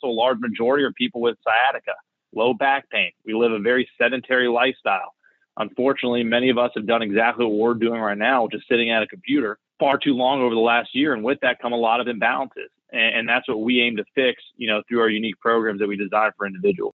So a large majority are people with sciatica, low back pain. We live a very sedentary lifestyle. Unfortunately, many of us have done exactly what we're doing right now, is sitting at a computer far too long over the last year. And with that come a lot of imbalances. And, and that's what we aim to fix, you know, through our unique programs that we design for individuals.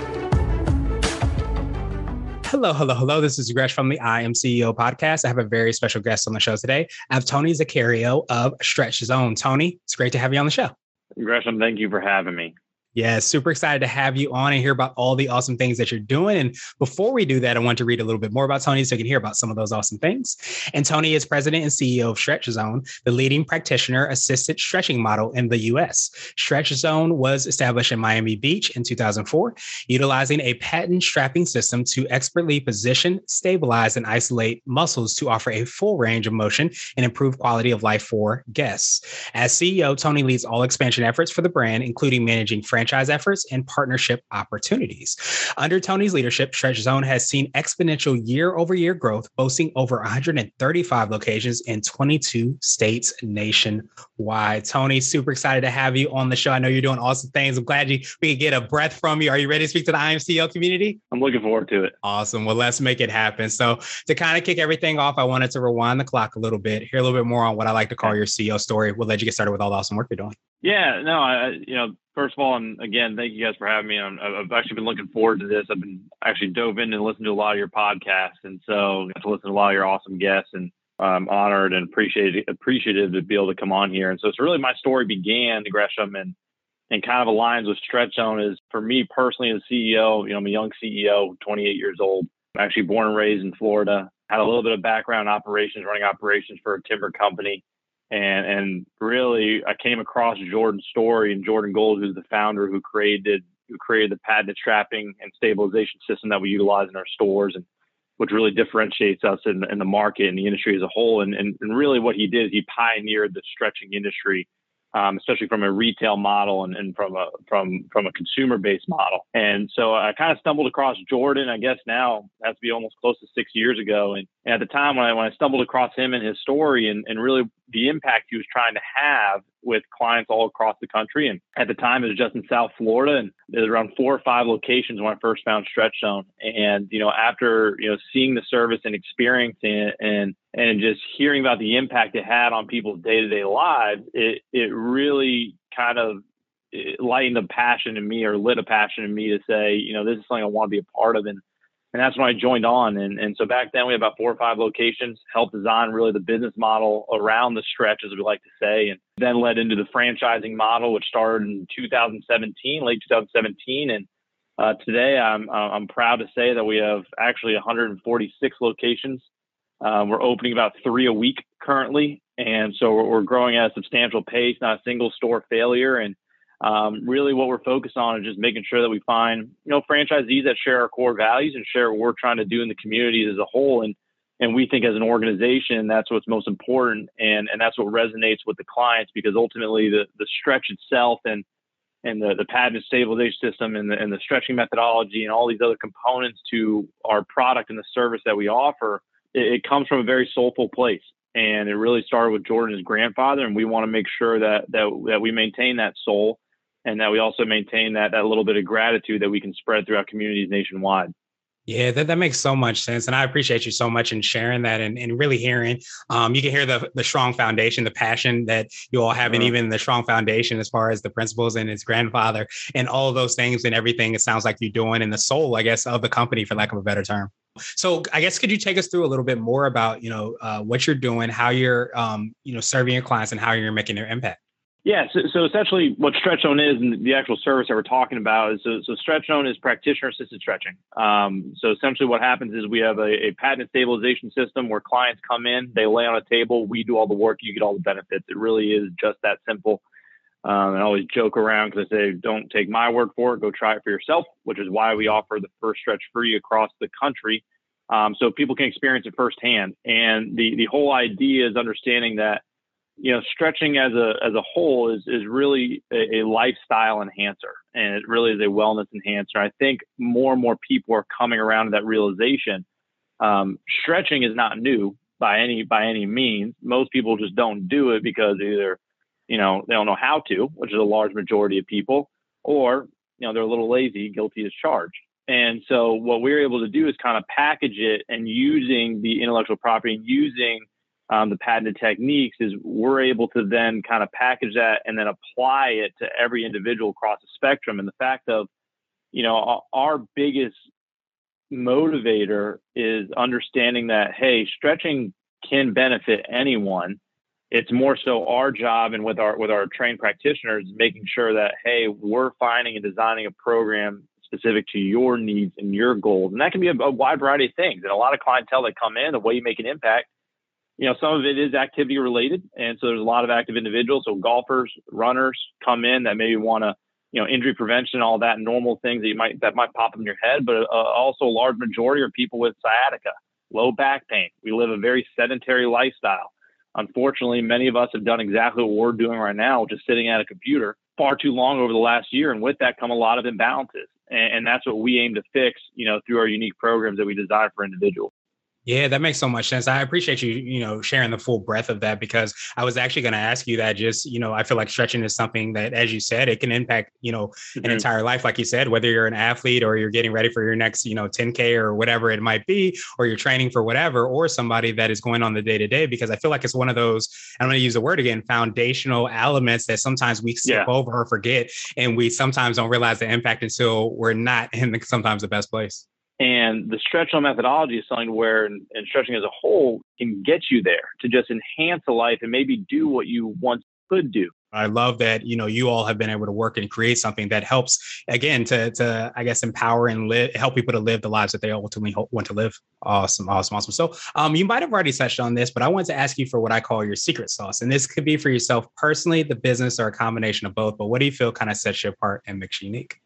Hello, hello, hello. This is Gresh from the I Am CEO podcast. I have a very special guest on the show today. I have Tony Zaccario of Stretch Zone. Tony, it's great to have you on the show. Gresham, thank you for having me. Yeah, super excited to have you on and hear about all the awesome things that you're doing. And before we do that, I want to read a little bit more about Tony so you can hear about some of those awesome things. And Tony is president and CEO of Stretch Zone, the leading practitioner assisted stretching model in the US. Stretch Zone was established in Miami Beach in 2004, utilizing a patent strapping system to expertly position, stabilize, and isolate muscles to offer a full range of motion and improve quality of life for guests. As CEO, Tony leads all expansion efforts for the brand, including managing franchise efforts and partnership opportunities. Under Tony's leadership, Stretch Zone has seen exponential year over year growth, boasting over 135 locations in 22 states nationwide. Tony, super excited to have you on the show. I know you're doing awesome things. I'm glad you we could get a breath from you. Are you ready to speak to the I Am CEO community? I'm looking forward to it. Awesome. Well, let's make it happen. So, to kind of kick everything off, I wanted to rewind the clock a little bit, hear a little bit more on what I like to call your CEO story. We'll let you get started with all the awesome work you're doing. Yeah, no, I, you know, first of all, and again, thank you guys for having me. i have actually been looking forward to this. I've been actually dove in and listened to a lot of your podcasts, and so got to listen to a lot of your awesome guests, and I'm honored and appreciated appreciative to be able to come on here. And so it's really my story began, Gresham, and and kind of aligns with Stretch Zone is for me personally as CEO. You know, I'm a young CEO, 28 years old. I'm actually born and raised in Florida. Had a little bit of background in operations, running operations for a timber company and and really I came across Jordan's story and Jordan Gold, who's the founder who created who created the patented strapping and stabilization system that we utilize in our stores and which really differentiates us in, in the market and the industry as a whole. And, and, and really what he did he pioneered the stretching industry um, especially from a retail model and, and from a from from a consumer based model. And so I kind of stumbled across Jordan. I guess now has to be almost close to six years ago. And, and at the time when I when I stumbled across him and his story and, and really the impact he was trying to have with clients all across the country. And at the time, it was just in South Florida, and there was around four or five locations when I first found Stretch Zone. And you know, after you know seeing the service and experiencing it, and and just hearing about the impact it had on people's day to day lives, it it really kind of lightened a passion in me or lit a passion in me to say, you know, this is something I want to be a part of. And and that's when I joined on. And, and so back then we had about four or five locations, helped design really the business model around the stretch, as we like to say, and then led into the franchising model, which started in 2017, late 2017. And uh, today I'm, I'm proud to say that we have actually 146 locations. Um, we're opening about three a week currently. And so we're, we're growing at a substantial pace, not a single store failure. And um, really, what we're focused on is just making sure that we find, you know, franchisees that share our core values and share what we're trying to do in the communities as a whole. And and we think as an organization, that's what's most important, and and that's what resonates with the clients because ultimately the the stretch itself and and the the patented stabilization system and the and the stretching methodology and all these other components to our product and the service that we offer, it, it comes from a very soulful place and it really started with Jordan's grandfather, and we want to make sure that that that we maintain that soul and that we also maintain that that little bit of gratitude that we can spread throughout communities nationwide. Yeah, that, that makes so much sense. And I appreciate you so much in sharing that and, and really hearing. Um, you can hear the the strong foundation, the passion that you all have, and uh-huh. even the strong foundation as far as the principles and his grandfather and all those things and everything it sounds like you're doing and the soul, I guess, of the company, for lack of a better term. So I guess could you take us through a little bit more about, you know, uh, what you're doing, how you're um, you know, serving your clients and how you're making their impact? Yeah, so, so, essentially what Stretch Zone is and the actual service that we're talking about is so, so Stretch is practitioner assisted stretching. Um, so essentially what happens is we have a, a stabilization system where clients come in, they lay on a table, we do all the work, you get all the benefits. It really is just that simple. Um, and I always joke around because I say, don't take my word for it, go try it for yourself, which is why we offer the first stretch free across the country. Um, so people can experience it firsthand. And the, the whole idea is understanding that, you know, stretching as a, as a whole is, is really a, a lifestyle enhancer and it really is a wellness enhancer. I think more and more people are coming around to that realization. Um, stretching is not new by any, by any means. Most people just don't do it because either you know, they don't know how to, which is a large majority of people, or, you know, they're a little lazy, guilty as charged. And so what we're able to do is kind of package it and using the intellectual property and using um, the patented techniques is we're able to then kind of package that and then apply it to every individual across the spectrum. And the fact of, you know, our biggest motivator is understanding that, hey, stretching can benefit anyone. It's more so our job and with our with our trained practitioners making sure that hey we're finding and designing a program specific to your needs and your goals. And that can be a, a, wide variety of things. And a lot of clientele that come in the way you make an impact you know some of it is activity related and so there's a lot of active individuals so golfers runners come in that maybe want to you know injury prevention all that normal things that you might that might pop in your head but uh, also a large majority are people with sciatica low back pain we live a very sedentary lifestyle Unfortunately, many of us have done exactly what we're doing right now, just sitting at a computer far too long over the last year. And with that come a lot of imbalances. And, and that's what we aim to fix, you know, through our unique programs that we design for individuals. Yeah, that makes so much sense. I appreciate you, you know, sharing the full breadth of that because I was actually going to ask you that. Just, you know, I feel like stretching is something that, as you said, it can impact, you know, mm-hmm. an entire life. Like you said, whether you're an athlete or you're getting ready for your next, you know, 10K or whatever it might be, or you're training for whatever, or somebody that is going on the day to day, because I feel like it's one of those, I'm going to use the word again, foundational elements that sometimes we skip yeah. over or forget. And we sometimes don't realize the impact until we're not in the, sometimes the best place. And the stretching methodology is something where, and, and, stretching as a whole can get you there to just enhance a life and maybe do what you once could do. I love that you know you all have been able to work and create something that helps again to to I guess empower and live help people to live the lives that they ultimately want to live. Awesome, awesome, awesome. So um, you might have already touched on this, but I want to ask you for what I call your secret sauce, and this could be for yourself personally, the business, or a combination of both. But what do you feel kind of sets you apart and makes you unique?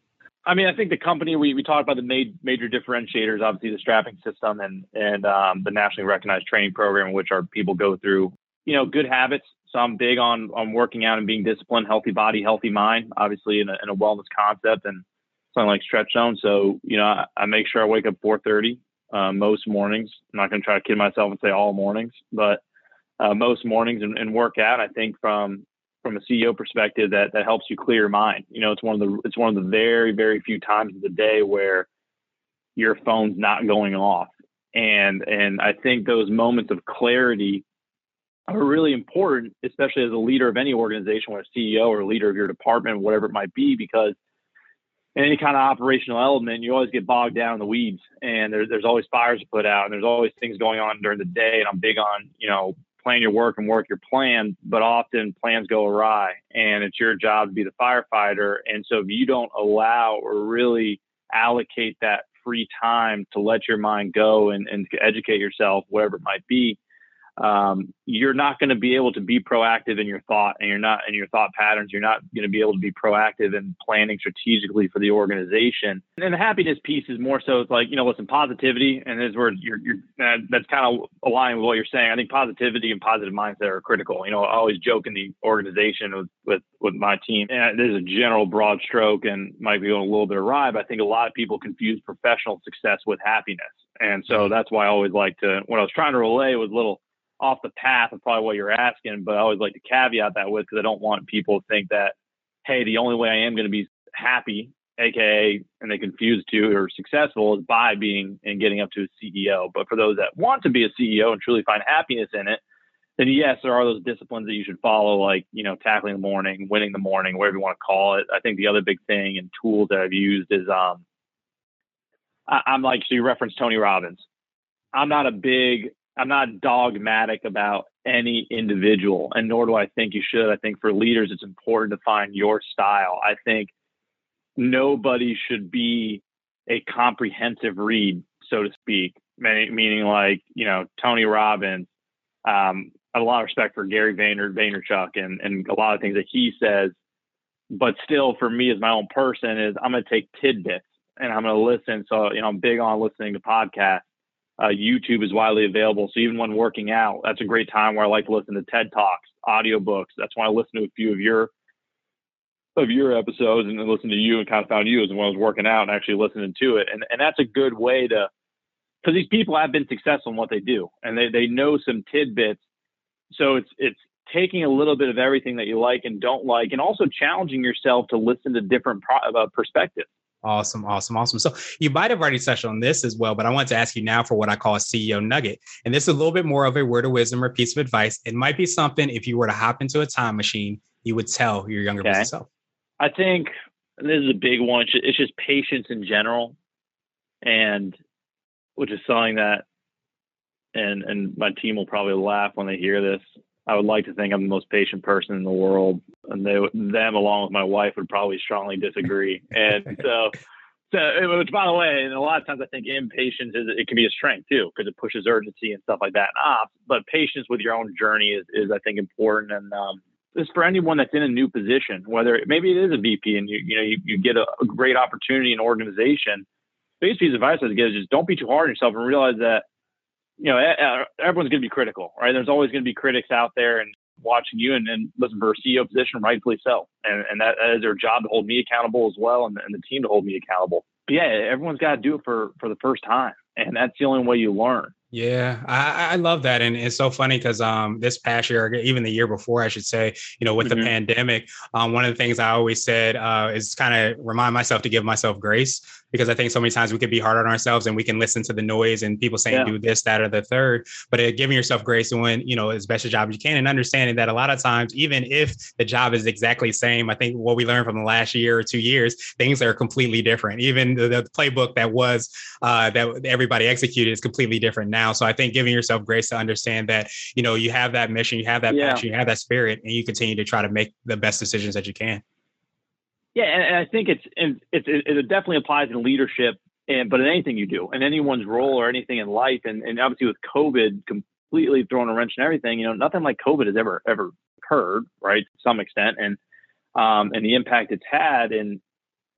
I mean, I think the company we, we talked about the made, major differentiators, obviously the strapping system and and um, the nationally recognized training program, which our people go through. You know, good habits. So I'm big on on working out and being disciplined, healthy body, healthy mind. Obviously, in a, in a wellness concept and something like Stretch Zone. So you know, I, I make sure I wake up 4:30 uh, most mornings. I'm not going to try to kid myself and say all mornings, but uh, most mornings and, and work out. I think from from a CEO perspective that that helps you clear your mind. You know, it's one of the it's one of the very very few times of the day where your phone's not going off, and and I think those moments of clarity are really important, especially as a leader of any organization, or CEO or leader of your department, whatever it might be, because in any kind of operational element, you always get bogged down in the weeds, and there's there's always fires to put out, and there's always things going on during the day. And I'm big on you know plan your work and work your plan, but often plans go awry and it's your job to be the firefighter. And so if you don't allow or really allocate that free time to let your mind go and, and educate yourself, whatever it might be, um, you're not going to be able to be proactive in your thought and you're not in your thought patterns. You're not going to be able to be proactive in planning strategically for the organization. And the happiness piece is more so it's like, you know, listen, positivity, and this is where you're, you're uh, that's kind of aligned with what you're saying. I think positivity and positive mindset are critical. You know, I always joke in the organization with, with, with my team, and there's a general broad stroke and might be going a little bit awry, but I think a lot of people confuse professional success with happiness. And so mm-hmm. that's why I always like to, what I was trying to relay was little off the path of probably what you're asking, but I always like to caveat that with because I don't want people to think that, hey, the only way I am going to be happy, aka, and they confuse to or successful is by being and getting up to a CEO. But for those that want to be a CEO and truly find happiness in it, then yes, there are those disciplines that you should follow, like you know, tackling the morning, winning the morning, whatever you want to call it. I think the other big thing and tools that I've used is um, I, I'm like so you referenced Tony Robbins. I'm not a big I'm not dogmatic about any individual, and nor do I think you should. I think for leaders, it's important to find your style. I think nobody should be a comprehensive read, so to speak, meaning like, you know, Tony Robbins. Um, a lot of respect for Gary Vayner, Vaynerchuk and, and a lot of things that he says. but still for me as my own person is I'm going to take tidbits and I'm going to listen. So, you know, I'm big on listening to podcasts. Uh, YouTube is widely available. So even when working out, that's a great time where I like to listen to TED Talks, audiobooks. That's why I listen to a few of your of your episodes and then listen to you and kind of found you as when I was working out and actually listening to it. And and that's a good way to because these people have been successful in what they do and they, they know some tidbits. So it's it's taking a little bit of everything that you like and don't like, and also challenging yourself to listen to different pro- uh, perspectives. Awesome, awesome, awesome. So you might have already touched on this as well, but I want to ask you now for what I call a CEO nugget. And this is a little bit more of a word of wisdom or piece of advice. It might be something if you were to hop into a time machine, you would tell your younger okay. self. I think this is a big one. It's just patience in general, and which is something that, and and my team will probably laugh when they hear this. I would like to think I'm the most patient person in the world, and they, them along with my wife would probably strongly disagree. And so, so which by the way, and a lot of times I think impatience is it can be a strength too because it pushes urgency and stuff like that. ops, but patience with your own journey is is I think important and. um is for anyone that's in a new position, whether maybe it is a VP and you you know you, you get a, a great opportunity in organization. Piece of advice I would give is just don't be too hard on yourself and realize that you know, everyone's going to be critical, right? There's always going to be critics out there and watching you and, and listen for a CEO position, rightfully so. And, and that, that is their job to hold me accountable as well and, and the team to hold me accountable. But yeah, everyone's got to do it for, for the first time. And that's the only way you learn. Yeah, I, I love that, and it's so funny because um, this past year, even the year before, I should say, you know, with mm-hmm. the pandemic, um, one of the things I always said uh, is kind of remind myself to give myself grace because I think so many times we could be hard on ourselves and we can listen to the noise and people saying yeah. do this, that, or the third. But uh, giving yourself grace and when you know as best a job as you can, and understanding that a lot of times, even if the job is exactly the same, I think what we learned from the last year or two years, things are completely different. Even the, the playbook that was uh, that everybody executed is completely different now. So I think giving yourself grace to understand that you know you have that mission, you have that yeah. passion, you have that spirit, and you continue to try to make the best decisions that you can. Yeah, and, I think it's and it's it, it definitely applies in leadership, and but in anything you do, in anyone's role or anything in life, and, and obviously with COVID completely throwing a wrench in everything, you know, nothing like COVID has ever ever occurred, right, to some extent, and um, and the impact it's had, and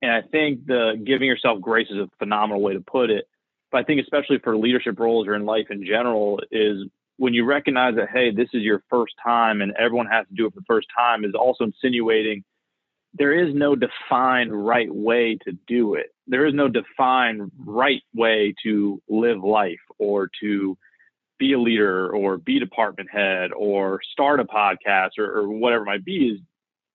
and I think the giving yourself grace is a phenomenal way to put it. But I think especially for leadership roles or in life in general is when you recognize that hey, this is your first time, and everyone has to do it for the first time, is also insinuating there is no defined right way to do it. There is no defined right way to live life or to be a leader or be department head or start a podcast or, or whatever it might be is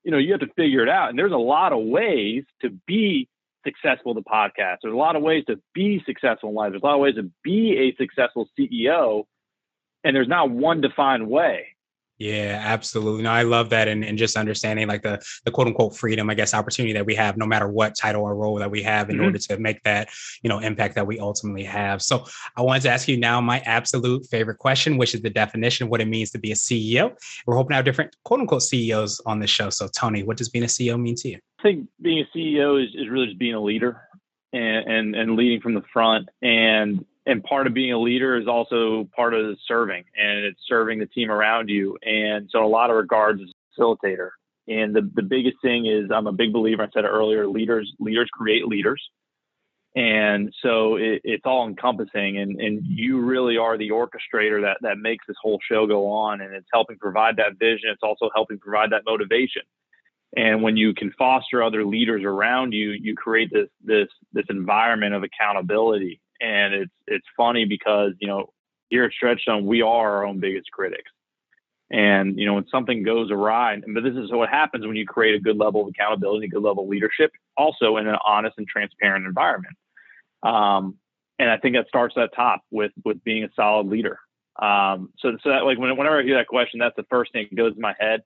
you know you have to figure it out. And there's a lot of ways to be successful to podcast. There's a lot of ways to be successful in life. There's a lot of ways to be a successful ceo and there's not one defined way yeah, absolutely. No, I love that. And, and just understanding like the, the quote unquote freedom, I guess, opportunity that we have, no matter what title or role that we have in mm-hmm. order to make that, you know, impact that we ultimately have. So I wanted to ask you now my absolute favorite question, which is the definition of what it means to be a CEO. We're hoping to have different quote unquote CEOs on the show. So Tony, what does being a CEO mean to you? I think being a CEO is, is really just being a leader and, and, and leading from the front and and part of being a leader is also part of serving and it's serving the team around you. And so a lot of regards as a facilitator. And the, the biggest thing is i'm a big believer i said earlier leaders leaders create leaders. And so it, it's all encompassing and, and you really are the orchestrator that, that makes this whole show go on and it's helping provide that vision. It's also helping provide that motivation. And when you can foster other leaders around you you create this this this environment of accountability and it's it's funny because you know here at Stretch Zone we are our own biggest critics, and you know when something goes awry, but this is what happens when you create a good level of accountability, a good level of leadership, also in an honest and transparent environment. Um, and I think that starts at top with with being a solid leader. Um, so so that like whenever I hear that question, that's the first thing that goes in my head.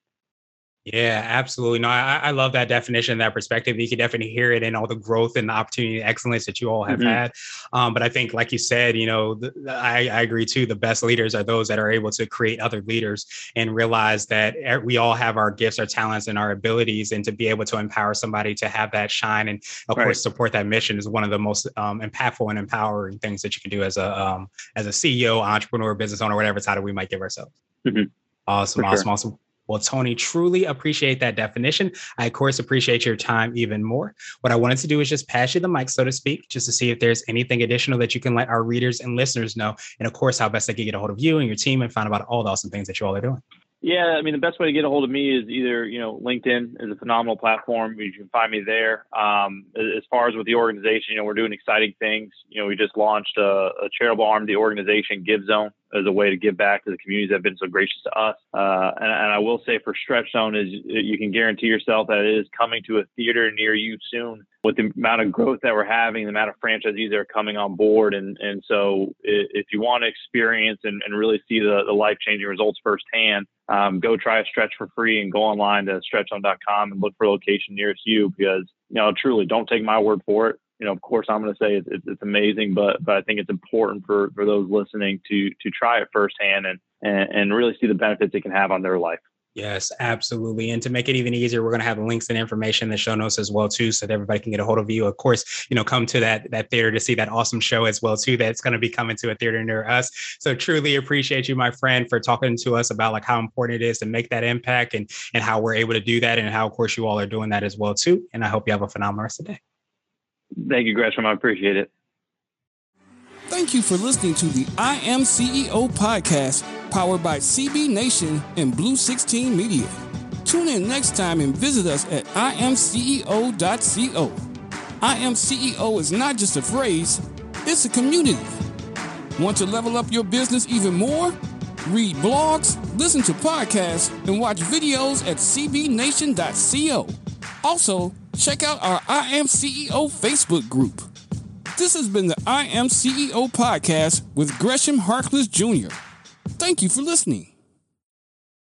Yeah, absolutely. No, I, I love that definition, that perspective. You can definitely hear it in all the growth and the opportunity and excellence that you all have mm-hmm. had. Um, but I think, like you said, you know, the, I, I, agree too. The best leaders are those that are able to create other leaders and realize that we all have our gifts, our talents, and our abilities, and to be able to empower somebody to have that shine and, of right. course, support that mission is one of the most um, impactful and empowering things that you can do as a um, as a CEO, entrepreneur, business owner, whatever title we might give ourselves. Mm-hmm. Awesome, For awesome, sure. awesome. Well, Tony, truly appreciate that definition. I, of course, appreciate your time even more. What I wanted to do is just pass you the mic, so to speak, just to see if there's anything additional that you can let our readers and listeners know. And of course, how best they can get a hold of you and your team and find out about all the awesome things that you all are doing. Yeah, I mean, the best way to get a hold of me is either, you know, LinkedIn is a phenomenal platform. You can find me there. Um, as far as with the organization, you know, we're doing exciting things. You know, we just launched a, a charitable arm of the organization, Give Zone, as a way to give back to the communities that have been so gracious to us. Uh, and, and, I will say for Stretch Zone is you can guarantee yourself that it is coming to a theater near you soon with the amount of growth that we're having, the amount of franchisees that are coming on board. And, and so if you want to experience and, and really see the, the life changing results firsthand, um, go try a stretch for free and go online to stretchzone.com and look for a location nearest you because, you know, truly don't take my word for it you know, of course, I'm going to say it's, it's, amazing, but but I think it's important for for those listening to to try it firsthand and and, and really see the benefits it can have on their life. Yes, absolutely. And to make it even easier, we're going to have links and information in the show notes as well too, so that everybody can get a hold of you. Of course, you know, come to that that theater to see that awesome show as well too. That's going to be coming to a theater near us. So truly appreciate you, my friend, for talking to us about like how important it is to make that impact and and how we're able to do that, and how of course you all are doing that as well too. And I hope you have a phenomenal rest of the day. Thank you, Gresham. I appreciate it. Thank you for listening to the I Am CEO podcast, powered by CB Nation and Blue 16 Media. Tune in next time and visit us at imceo.co. I Am CEO is not just a phrase, it's a community. Want to level up your business even more? Read blogs, listen to podcasts, and watch videos at cbnation.co. Also, check out our I Am CEO Facebook group. This has been the I Am CEO podcast with Gresham Harkless Jr. Thank you for listening.